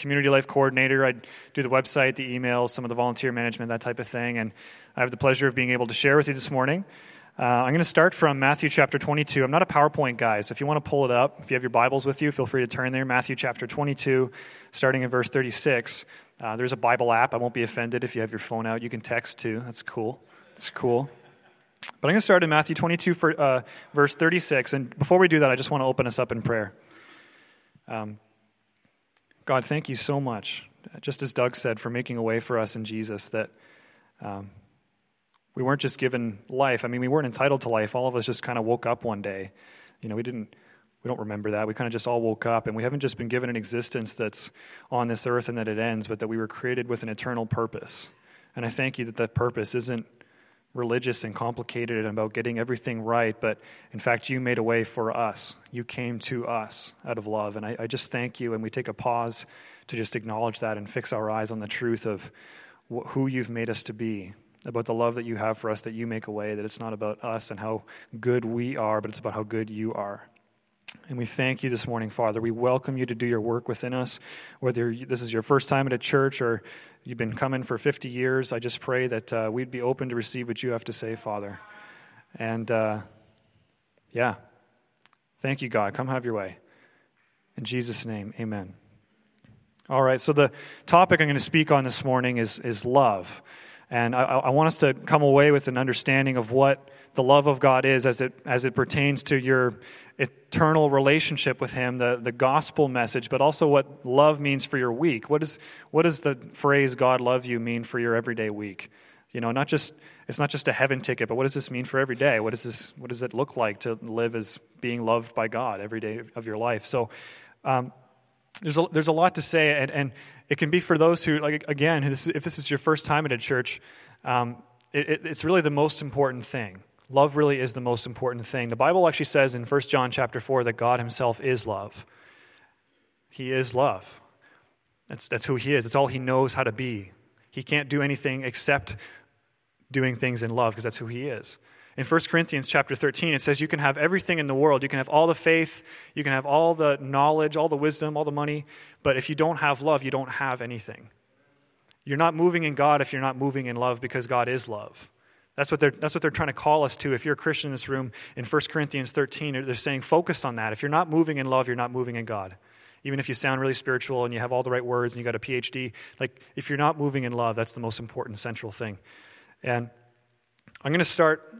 community life coordinator. I do the website, the emails, some of the volunteer management, that type of thing. And I have the pleasure of being able to share with you this morning. Uh, I'm going to start from Matthew chapter 22. I'm not a PowerPoint guy, so if you want to pull it up, if you have your Bibles with you, feel free to turn there. Matthew chapter 22, starting in verse 36. Uh, there's a Bible app. I won't be offended if you have your phone out. You can text too. That's cool. That's cool. But I'm going to start in Matthew 22, for, uh, verse 36. And before we do that, I just want to open us up in prayer. Um, God, thank you so much, just as Doug said, for making a way for us in Jesus that um, we weren't just given life. I mean, we weren't entitled to life. All of us just kind of woke up one day. You know, we didn't. We don't remember that. We kind of just all woke up, and we haven't just been given an existence that's on this earth and that it ends, but that we were created with an eternal purpose. And I thank you that that purpose isn't religious and complicated and about getting everything right, but in fact, you made a way for us. You came to us out of love. And I, I, just thank you. And we take a pause to just acknowledge that and fix our eyes on the truth of wh- who you've made us to be, about the love that you have for us, that you make a way, that it's not about us and how good we are, but it's about how good you are. And we thank you this morning, Father. We welcome you to do your work within us. Whether this is your first time at a church or you've been coming for 50 years, I just pray that uh, we'd be open to receive what you have to say, Father. And uh, yeah, thank you, God. Come have your way. In Jesus' name, amen. All right, so the topic I'm going to speak on this morning is, is love. And I, I want us to come away with an understanding of what the love of God is as it, as it pertains to your eternal relationship with Him, the, the gospel message, but also what love means for your week. What, is, what does the phrase God love you mean for your everyday week? You know, not just it's not just a heaven ticket, but what does this mean for every day? What does this what does it look like to live as being loved by God every day of your life? So um, there's a, there's a lot to say, and, and it can be for those who like again, if this is your first time at a church, um, it, it, it's really the most important thing. Love really is the most important thing. The Bible actually says in 1 John chapter 4 that God himself is love. He is love. That's, that's who he is. It's all he knows how to be. He can't do anything except doing things in love because that's who he is. In 1 Corinthians chapter 13, it says you can have everything in the world. You can have all the faith, you can have all the knowledge, all the wisdom, all the money, but if you don't have love, you don't have anything. You're not moving in God if you're not moving in love because God is love. That's what, they're, that's what they're trying to call us to. If you're a Christian in this room, in 1 Corinthians 13, they're saying focus on that. If you're not moving in love, you're not moving in God. Even if you sound really spiritual and you have all the right words and you got a PhD, like if you're not moving in love, that's the most important central thing. And I'm going to start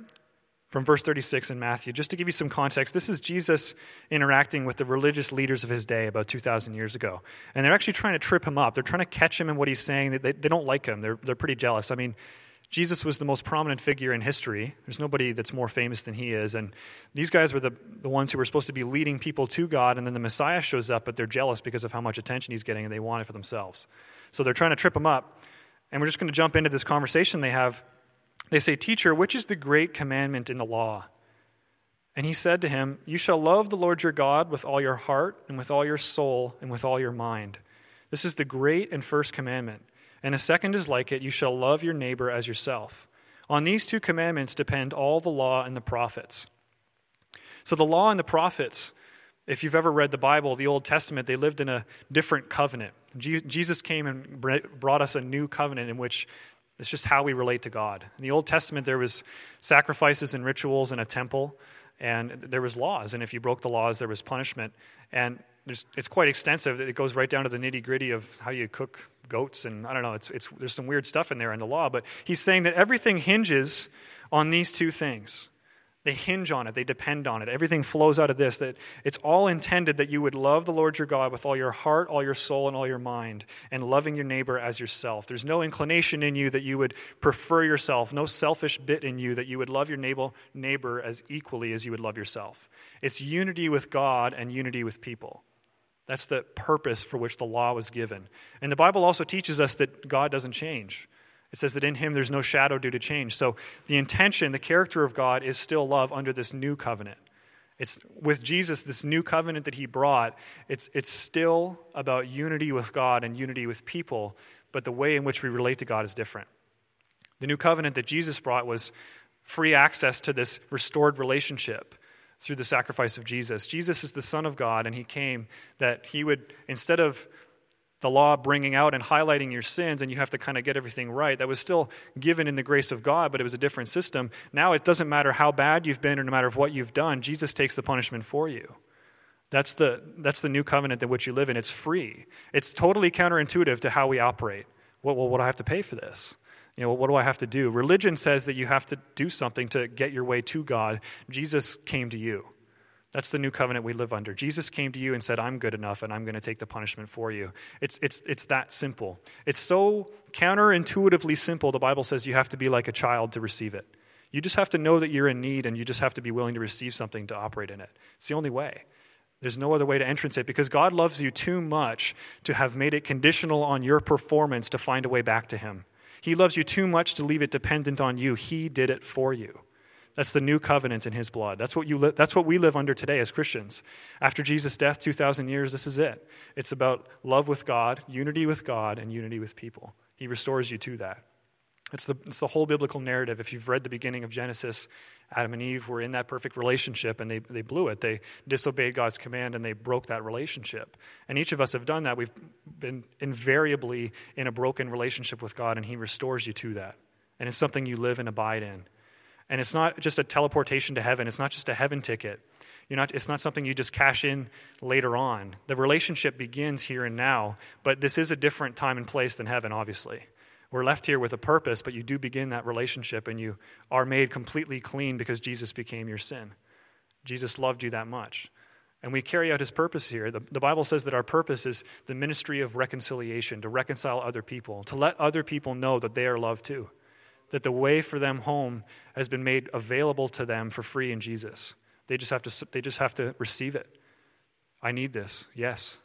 from verse 36 in Matthew, just to give you some context. This is Jesus interacting with the religious leaders of his day about 2,000 years ago. And they're actually trying to trip him up. They're trying to catch him in what he's saying. They, they don't like him, they're, they're pretty jealous. I mean, Jesus was the most prominent figure in history. There's nobody that's more famous than he is. And these guys were the, the ones who were supposed to be leading people to God, and then the Messiah shows up, but they're jealous because of how much attention he's getting, and they want it for themselves. So they're trying to trip him up. And we're just going to jump into this conversation they have. They say, Teacher, which is the great commandment in the law? And he said to him, You shall love the Lord your God with all your heart, and with all your soul, and with all your mind. This is the great and first commandment. And a second is like it you shall love your neighbor as yourself. On these two commandments depend all the law and the prophets. So, the law and the prophets, if you've ever read the Bible, the Old Testament, they lived in a different covenant. Jesus came and brought us a new covenant in which it's just how we relate to God. In the Old Testament, there was sacrifices and rituals and a temple, and there was laws. And if you broke the laws, there was punishment. And it's quite extensive. It goes right down to the nitty gritty of how you cook goats, and I don't know, it's, it's, there's some weird stuff in there in the law, but he's saying that everything hinges on these two things. They hinge on it, they depend on it. Everything flows out of this, that it's all intended that you would love the Lord your God with all your heart, all your soul, and all your mind, and loving your neighbor as yourself. There's no inclination in you that you would prefer yourself, no selfish bit in you that you would love your neighbor, neighbor as equally as you would love yourself. It's unity with God and unity with people. That's the purpose for which the law was given. And the Bible also teaches us that God doesn't change. It says that in him there's no shadow due to change. So the intention, the character of God is still love under this new covenant. It's with Jesus, this new covenant that he brought, it's, it's still about unity with God and unity with people, but the way in which we relate to God is different. The new covenant that Jesus brought was free access to this restored relationship through the sacrifice of Jesus. Jesus is the Son of God, and He came that He would, instead of the law bringing out and highlighting your sins, and you have to kind of get everything right. That was still given in the grace of God, but it was a different system. Now it doesn't matter how bad you've been or no matter what you've done, Jesus takes the punishment for you. That's the, that's the new covenant in which you live in. It's free. It's totally counterintuitive to how we operate. Well, well, what do I have to pay for this? You know, what do I have to do? Religion says that you have to do something to get your way to God. Jesus came to you. That's the new covenant we live under. Jesus came to you and said, I'm good enough and I'm going to take the punishment for you. It's, it's, it's that simple. It's so counterintuitively simple, the Bible says you have to be like a child to receive it. You just have to know that you're in need and you just have to be willing to receive something to operate in it. It's the only way. There's no other way to entrance it because God loves you too much to have made it conditional on your performance to find a way back to Him. He loves you too much to leave it dependent on you. He did it for you. That's the new covenant in his blood. That's what, you li- that's what we live under today as Christians. After Jesus' death, 2,000 years, this is it. It's about love with God, unity with God, and unity with people. He restores you to that. It's the, it's the whole biblical narrative. If you've read the beginning of Genesis, Adam and Eve were in that perfect relationship and they, they blew it. They disobeyed God's command and they broke that relationship. And each of us have done that. We've been invariably in a broken relationship with God, and He restores you to that. And it's something you live and abide in. And it's not just a teleportation to heaven, it's not just a heaven ticket. You're not, it's not something you just cash in later on. The relationship begins here and now, but this is a different time and place than heaven, obviously. We're left here with a purpose, but you do begin that relationship and you are made completely clean because Jesus became your sin. Jesus loved you that much. And we carry out his purpose here. The, the, Bible says that our purpose is the ministry of reconciliation, to reconcile other people, to let other people know that they are loved too that the way for them home has been made available to them for free in Jesus. They just have to, they just have to receive it. I need this, yes.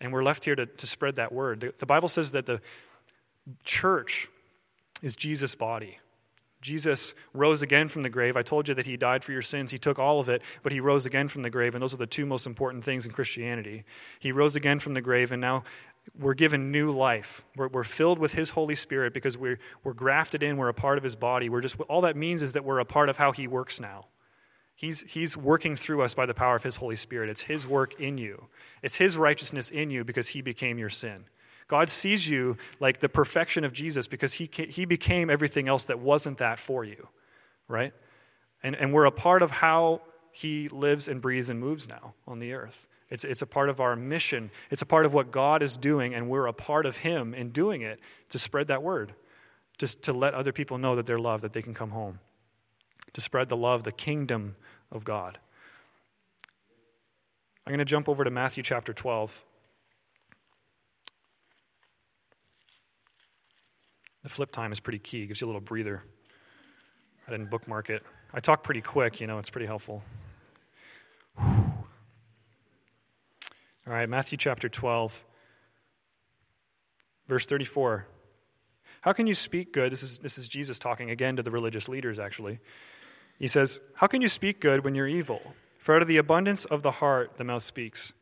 And we're left here to, to spread that word. The, the Bible says that the church is Jesus' body. Jesus rose again from the grave. I told you that he died for your sins. He took all of it, but he rose again from the grave, and those are the two most important things in Christianity. He rose again from the grave, and now we're given new life. We're, we're, filled with His Holy Spirit because we're, we're grafted in. We're a part of His body. We're just, all that means is that we're a part of how He works now. He's, he's working through us by the power of His Holy Spirit. It's His work in you, it's His righteousness in you because He became your sin. God sees you like the perfection of Jesus because He, he became everything else that wasn't that for you, right? And, and we're a part of how He lives and breathes and moves now on the earth. It's, it's a part of our mission. It's a part of what God is doing, and we're a part of Him in doing it to spread that word, just to let other people know that they're loved, that they can come home, to spread the love, the kingdom of God. I'm going to jump over to Matthew chapter 12. The flip time is pretty key, it gives you a little breather. I didn't bookmark it. I talk pretty quick, you know, it's pretty helpful. All right, Matthew chapter 12, verse 34. How can you speak good? This is, this is Jesus talking again to the religious leaders, actually. He says, How can you speak good when you're evil? For out of the abundance of the heart, the mouth speaks.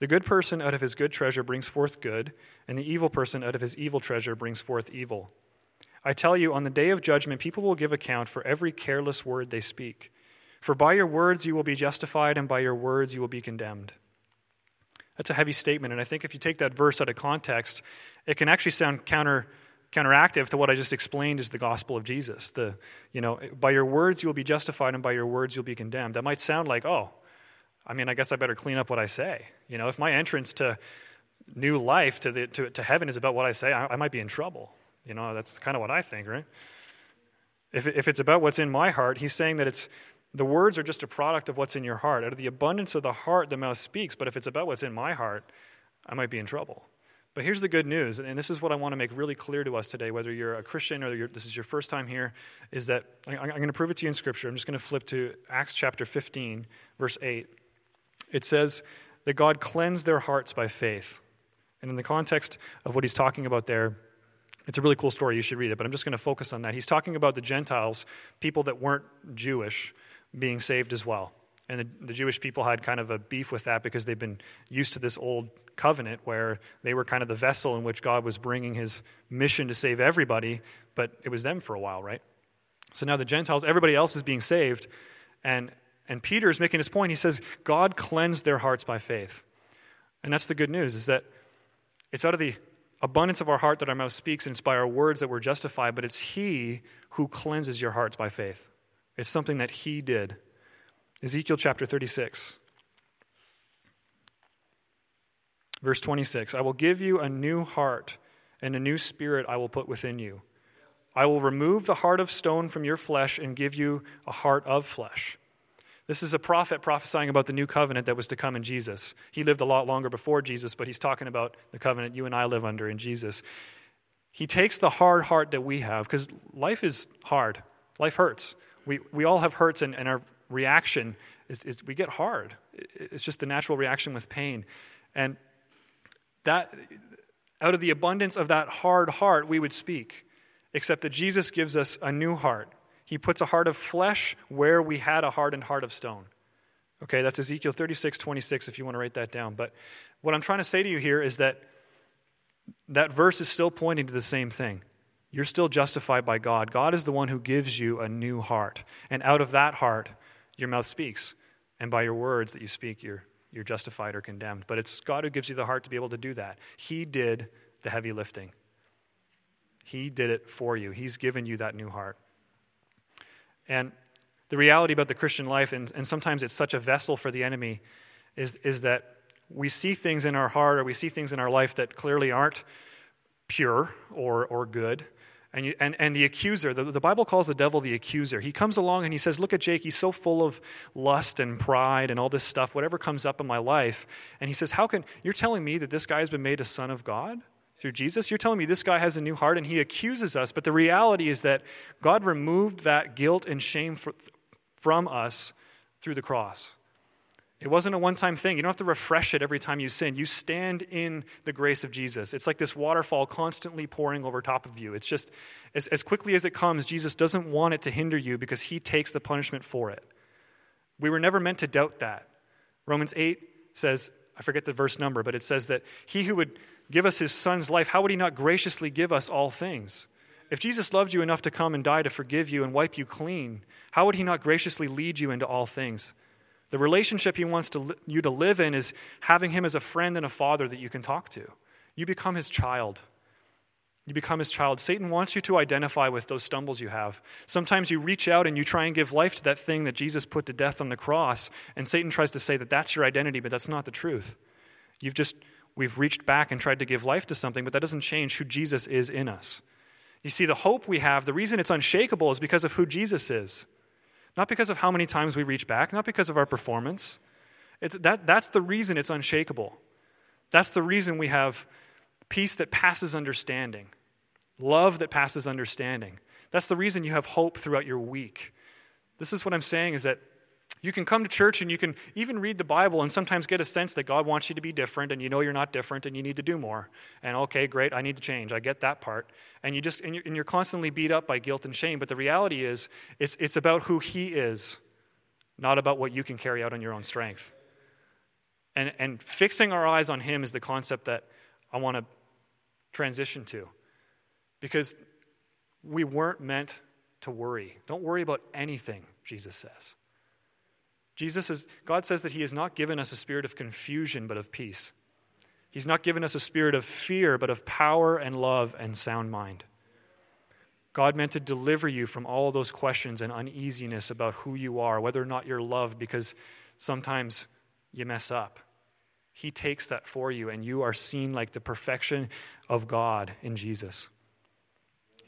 The good person out of his good treasure brings forth good, and the evil person out of his evil treasure brings forth evil. I tell you, on the day of judgment, people will give account for every careless word they speak. For by your words you will be justified, and by your words you will be condemned. That's a heavy statement. And I think if you take that verse out of context, it can actually sound counter, counteractive to what I just explained is the gospel of Jesus. The, you know, by your words you will be justified, and by your words you'll be condemned. That might sound like, oh, I mean, I guess I better clean up what I say. You know, if my entrance to new life, to, the, to, to heaven, is about what I say, I, I might be in trouble. You know, that's kind of what I think, right? If, if it's about what's in my heart, he's saying that it's the words are just a product of what's in your heart. Out of the abundance of the heart, the mouth speaks. But if it's about what's in my heart, I might be in trouble. But here's the good news, and this is what I want to make really clear to us today, whether you're a Christian or this is your first time here, is that I'm going to prove it to you in Scripture. I'm just going to flip to Acts chapter 15, verse 8. It says that God cleansed their hearts by faith. And in the context of what he's talking about there, it's a really cool story. You should read it, but I'm just going to focus on that. He's talking about the Gentiles, people that weren't Jewish, being saved as well. And the, the, Jewish people had kind of a beef with that because they've been used to this old covenant where they were kind of the vessel in which God was bringing his mission to save everybody, but it was them for a while, right? So now the Gentiles, everybody else is being saved. And, and Peter is making his point. He says, God cleansed their hearts by faith. And that's the good news, is that It's out of the abundance of our heart that our mouth speaks, and it's by our words that we're justified, but it's He who cleanses your hearts by faith. It's something that He did. Ezekiel chapter 36. Verse 26 I will give you a new heart, and a new spirit I will put within you. I will remove the heart of stone from your flesh and give you a heart of flesh. This is a prophet prophesying about the new covenant that was to come in Jesus. He lived a lot longer before Jesus, but he's talking about the covenant you and I live under in Jesus. He takes the hard heart that we have, because life is hard, life hurts. We, we all have hurts, and, and our reaction is, is we get hard. It's just the natural reaction with pain. And that, out of the abundance of that hard heart, we would speak, except that Jesus gives us a new heart. He puts a heart of flesh where we had a hardened heart of stone. Okay, that's Ezekiel 36, 26, if you want to write that down. But what I'm trying to say to you here is that that verse is still pointing to the same thing. You're still justified by God. God is the one who gives you a new heart. And out of that heart, your mouth speaks. And by your words that you speak, you're, you're justified or condemned. But it's God who gives you the heart to be able to do that. He did the heavy lifting, He did it for you. He's given you that new heart. And the reality about the Christian life, and, and sometimes it's such a vessel for the enemy, is, is that we see things in our heart or we see things in our life that clearly aren't pure or, or good. And, you, and, and the accuser, the, the Bible calls the devil the accuser. He comes along and he says, Look at Jake, he's so full of lust and pride and all this stuff, whatever comes up in my life. And he says, How can, you're telling me that this guy has been made a son of God? Through Jesus. You're telling me this guy has a new heart and he accuses us, but the reality is that God removed that guilt and shame from us through the cross. It wasn't a one time thing. You don't have to refresh it every time you sin. You stand in the grace of Jesus. It's like this waterfall constantly pouring over top of you. It's just, as, as quickly as it comes, Jesus doesn't want it to hinder you because he takes the punishment for it. We were never meant to doubt that. Romans 8 says, I forget the verse number, but it says that he who would give us his son's life, how would he not graciously give us all things? If Jesus loved you enough to come and die to forgive you and wipe you clean, how would he not graciously lead you into all things? The relationship he wants to, you to live in is having him as a friend and a father that you can talk to. You become his child. You become his child. Satan wants you to identify with those stumbles you have. Sometimes you reach out and you try and give life to that thing that Jesus put to death on the cross, and Satan tries to say that that's your identity, but that's not the truth. You've just, we've reached back and tried to give life to something, but that doesn't change who Jesus is in us. You see, the hope we have, the reason it's unshakable is because of who Jesus is. Not because of how many times we reach back, not because of our performance. It's, that, that's the reason it's unshakable. That's the reason we have peace that passes understanding, love that passes understanding. That's the reason you have hope throughout your week. This is what I'm saying is that you can come to church and you can even read the Bible and sometimes get a sense that God wants you to be different and you know you're not different and you need to do more. And okay, great, I need to change. I get that part. And you just and you're, constantly beat up by guilt and shame, but the reality is it's it's about who he is, not about what you can carry out on your own strength. And and fixing our eyes on him is the concept that I want to transition to. Because we weren't meant to worry. Don't worry about anything, Jesus says. Jesus is, God says that He has not given us a spirit of confusion, but of peace. He's not given us a spirit of fear, but of power and love and sound mind. God meant to deliver you from all those questions and uneasiness about who you are, whether or not you're loved, because sometimes you mess up. He takes that for you, and you are seen like the perfection of God in Jesus.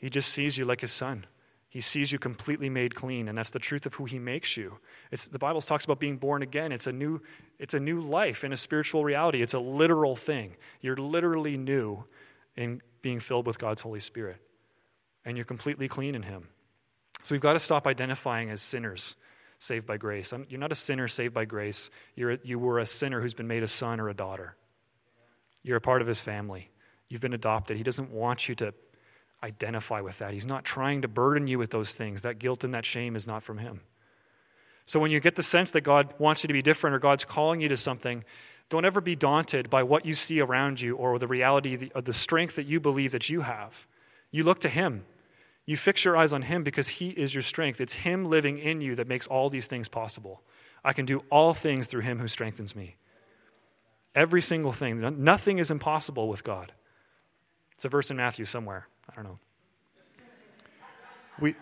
He just sees you like his son. He sees you completely made clean, and that's the truth of who he makes you. It's, the Bible talks about being born again. It's a, new, it's a new life in a spiritual reality. It's a literal thing. You're literally new in being filled with God's Holy Spirit, and you're completely clean in him. So we've got to stop identifying as sinners saved by grace. you're not a sinner saved by grace. You're, you were a sinner who's been made a son or a daughter. You're a part of his family. You've been adopted. He doesn't want you to identify with that. He's not trying to burden you with those things. That guilt and that shame is not from Him. So when you get the sense that God wants you to be different or God's calling you to something, don't ever be daunted by what you see around you or the reality of uh, the strength that you believe that you have. You look to Him. You fix your eyes on Him because He is your strength. It's Him living in you that makes all these things possible. I can do all things through Him who strengthens me. Every single thing. Nothing is impossible with God. It's a verse in Matthew somewhere. I don't know. We,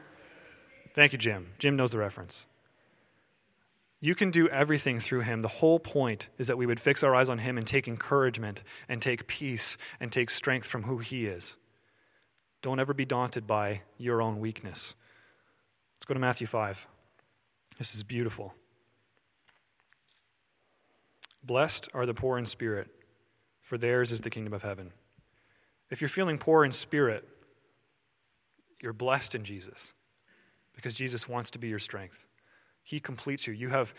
thank you, Jim. Jim knows the reference. You can do everything through him. The whole point is that we would fix our eyes on him and take encouragement and take peace and take strength from who he is. Don't ever be daunted by your own weakness. Let's go to Matthew 5. This is beautiful. Blessed are the poor in spirit, for theirs is the kingdom of heaven. If you're feeling poor in spirit, you're blessed in Jesus because Jesus wants to be your strength. He completes you. You have,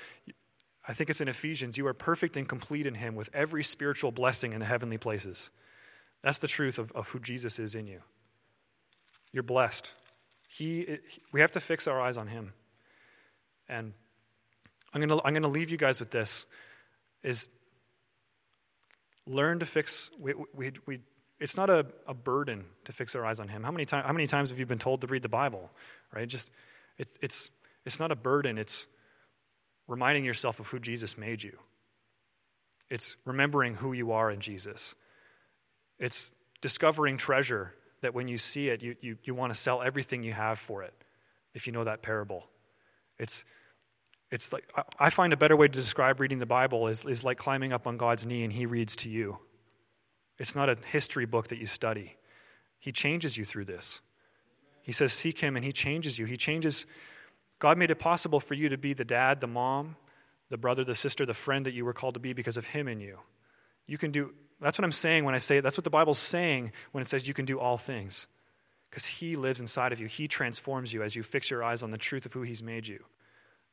I think it's in Ephesians, you are perfect and complete in Him with every spiritual blessing in the heavenly places. That's the truth of, of who Jesus is in you. You're blessed. He, we have to fix our eyes on Him. And I'm going to I'm going to leave you guys with this is learn to fix we, we, we, it's not a, a burden to fix our eyes on him. How many, time, how many times have you been told to read the bible right? Just it's, it's, it's not a burden. It's reminding yourself of who jesus made you. It's remembering who you are in jesus. It's discovering treasure that when you see it you, you, you want to sell everything you have for it if you know that parable. It's it's like, I find a better way to describe reading the Bible is, is like climbing up on God's knee and He reads to you. It's not a history book that you study. He changes you through this. He says, Seek Him, and He changes you. He changes. God made it possible for you to be the dad, the mom, the brother, the sister, the friend that you were called to be because of Him in you. You can do, that's what I'm saying when I say, that's what the Bible's saying when it says you can do all things. Because He lives inside of you. He transforms you as you fix your eyes on the truth of who He's made you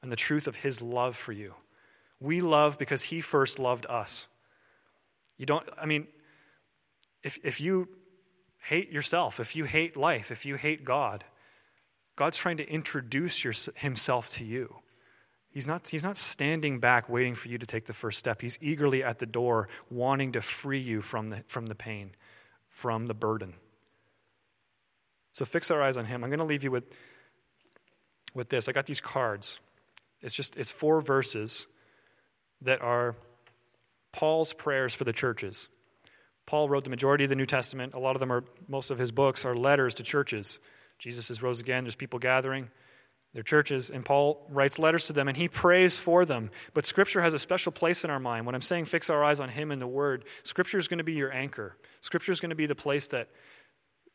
and the truth of his love for you. We love because he first loved us. You don't, I mean, if, if you hate yourself, if you hate life, if you hate God, God's trying to introduce your, himself to you. He's not, he's not standing back waiting for you to take the first step. He's eagerly at the door, wanting to free you from the, from the pain, from the burden. So fix our eyes on him. I'm going to leave you with, with this. I got these cards. It's just it's four verses that are Paul's prayers for the churches. Paul wrote the majority of the New Testament. A lot of them are most of his books are letters to churches. Jesus has rose again. There's people gathering. They're churches, and Paul writes letters to them and he prays for them. But Scripture has a special place in our mind. When I'm saying fix our eyes on Him and the Word, Scripture is going to be your anchor. Scripture is going to be the place that,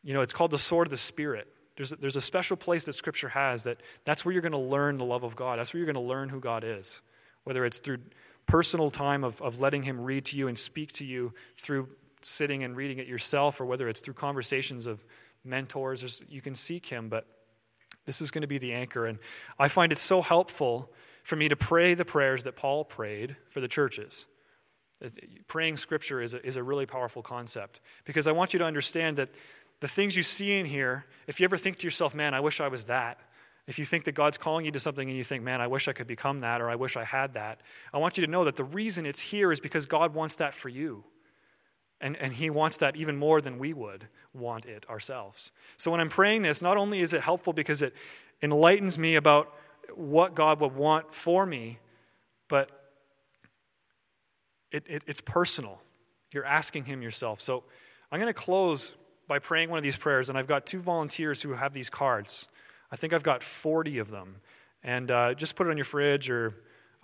you know, it's called the sword of the Spirit. There's a, there's a special place that Scripture has that that's where you're going to learn the love of God. That's where you're going to learn who God is. Whether it's through personal time of, of letting Him read to you and speak to you through sitting and reading it yourself, or whether it's through conversations of mentors, you can seek Him, but this is going to be the anchor. And I find it so helpful for me to pray the prayers that Paul prayed for the churches. Praying Scripture is a, is a really powerful concept because I want you to understand that the things you see in here, if you ever think to yourself, man, I wish I was that, if you think that God's calling you to something and you think, man, I wish I could become that or I wish I had that, I want you to know that the reason it's here is because God wants that for you. And, and He wants that even more than we would want it ourselves. So when I'm praying this, not only is it helpful because it enlightens me about what God would want for me, but it, it, it's personal. You're asking Him yourself. So I'm going to close by praying one of these prayers, and I've got two volunteers who have these cards. I think I've got 40 of them. And uh, just put it on your fridge, or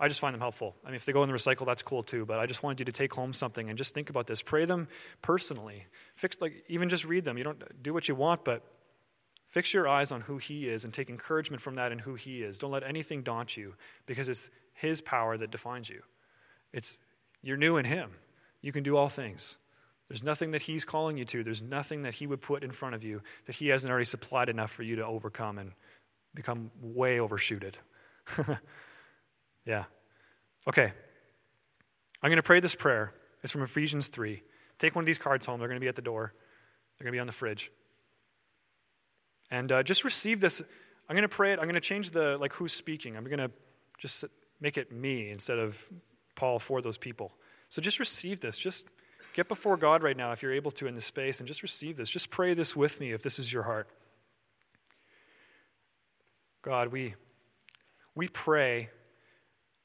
I just find them helpful. I mean, if they go in the recycle, that's cool too. But I just wanted you to take home something and just think about this. Pray them personally. Fix, like, even just read them. You don't do what you want, but fix your eyes on who He is and take encouragement from that and who He is. Don't let anything daunt you because it's His power that defines you. It's you're new in Him. You can do all things. There's nothing that He's calling you to. There's nothing that He would put in front of you that He hasn't already supplied enough for you to overcome and become way overshooted. yeah. Okay. I'm going to pray this prayer. It's from Ephesians 3. Take one of these cards home. They're going to be at the door, they're going to be on the fridge. And uh, just receive this. I'm going to pray it. I'm going to change the, like, who's speaking. I'm going to just make it me instead of Paul for those people. So just receive this. Just Get before God right now if you're able to in this space and just receive this. Just pray this with me if this is your heart. God, we, we pray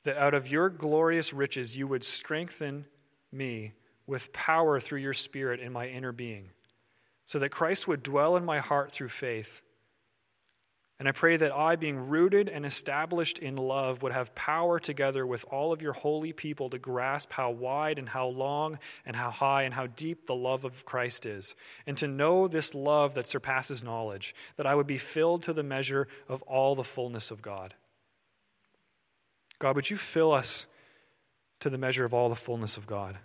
that out of your glorious riches you would strengthen me with power through your Spirit in my inner being, so that Christ would dwell in my heart through faith. And I pray that I, being rooted and established in love, would have power together with all of your holy people to grasp how wide and how long and how high and how deep the love of Christ is, and to know this love that surpasses knowledge, that I would be filled to the measure of all the fullness of God. God, would you fill us to the measure of all the fullness of God?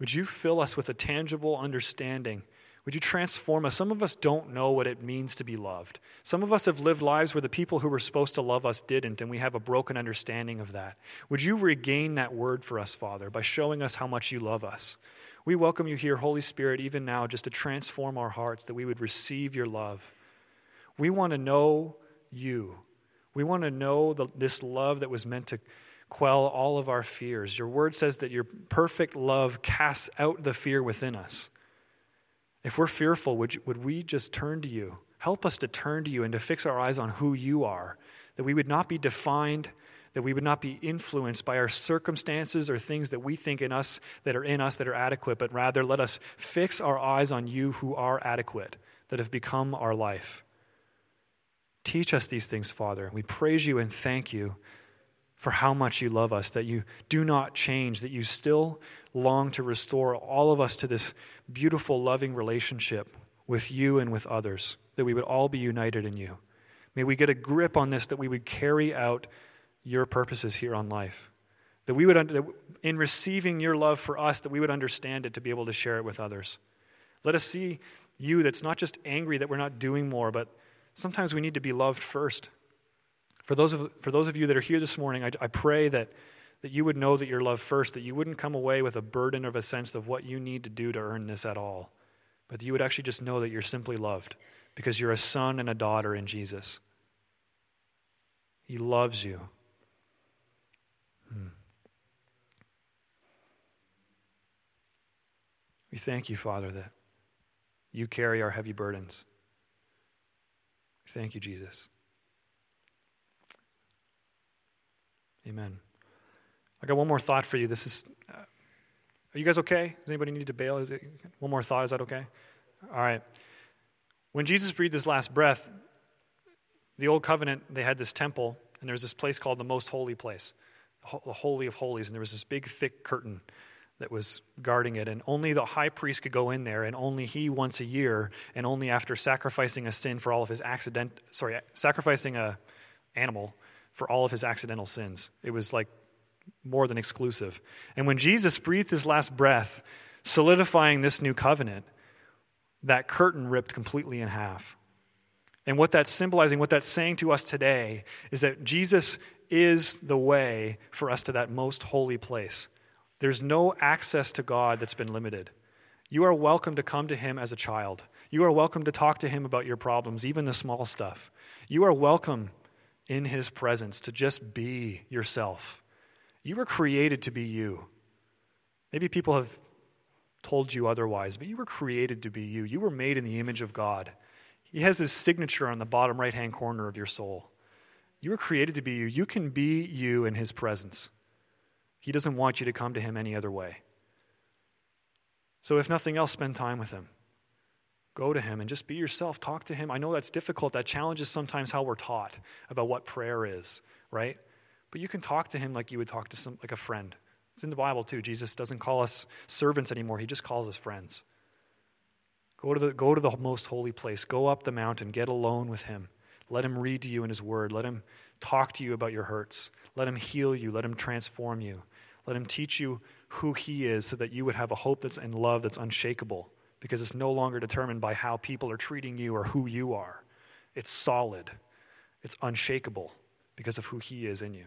Would you fill us with a tangible understanding? Would you transform us? Some of us don't know what it means to be loved. Some of us have lived lives where the people who were supposed to love us didn't, and we have a broken understanding of that. Would you regain that word for us, Father, by showing us how much you love us? We welcome you here, Holy Spirit, even now, just to transform our hearts, that we would receive your love. We want to know you. We want to know the, this love that was meant to quell all of our fears. Your word says that your perfect love casts out the fear within us. If we're fearful, would, you, would we just turn to you? Help us to turn to you and to fix our eyes on who you are, that we would not be defined, that we would not be influenced by our circumstances or things that we think in us that are in us that are adequate, but rather let us fix our eyes on you who are adequate, that have become our life. Teach us these things, Father. We praise you and thank you for how much you love us, that you do not change, that you still long to restore all of us to this beautiful, loving relationship with you and with others, that we would all be united in you. May we get a grip on this, that we would carry out your purposes here on life. That we would, in receiving your love for us, that we would understand it to be able to share it with others. Let us see you that's not just angry that we're not doing more, but sometimes we need to be loved first. For those of, for those of you that are here this morning, I, I pray that, that you would know that you're loved first, that you wouldn't come away with a burden of a sense of what you need to do to earn this at all, but that you would actually just know that you're simply loved because you're a son and a daughter in Jesus. He loves you. Hmm. We thank you, Father, that you carry our heavy burdens. Thank you, Jesus. Amen. I got one more thought for you. This is. Uh, are you guys okay? Does anybody need to bail? Is it one more thought? Is that okay? All right. When Jesus breathed his last breath, the old covenant they had this temple, and there was this place called the most holy place, the holy of holies, and there was this big thick curtain that was guarding it, and only the high priest could go in there, and only he once a year, and only after sacrificing a sin for all of his accident, sorry, sacrificing a animal for all of his accidental sins. It was like more than exclusive. And when Jesus breathed his last breath, solidifying this new covenant, that curtain ripped completely in half. And what that's symbolizing, what that's saying to us today, is that Jesus is the way for us to that most holy place. There's no access to God that's been limited. You are welcome to come to Him as a child. You are welcome to talk to Him about your problems, even the small stuff. You are welcome in His presence to just be yourself. You were created to be you. Maybe people have told you otherwise, but you were created to be you. You were made in the image of God. He has His signature on the bottom right hand corner of your soul. You were created to be you. You can be you in His presence. He doesn't want you to come to Him any other way. So, if nothing else, spend time with Him. Go to Him and just be yourself. Talk to Him. I know that's difficult. That challenges sometimes how we're taught about what prayer is, right? But you can talk to Him like you would talk to some, like a friend. It's in the Bible too. Jesus doesn't call us servants anymore, He just calls us friends. Go to, the, go to the most holy place. Go up the mountain. Get alone with Him. Let Him read to you in His Word. Let Him talk to you about your hurts. Let Him heal you. Let Him transform you. Let Him teach you who He is so that you would have a hope that's in love that's unshakable because it's no longer determined by how people are treating you or who you are. It's solid, it's unshakable because of who He is in you.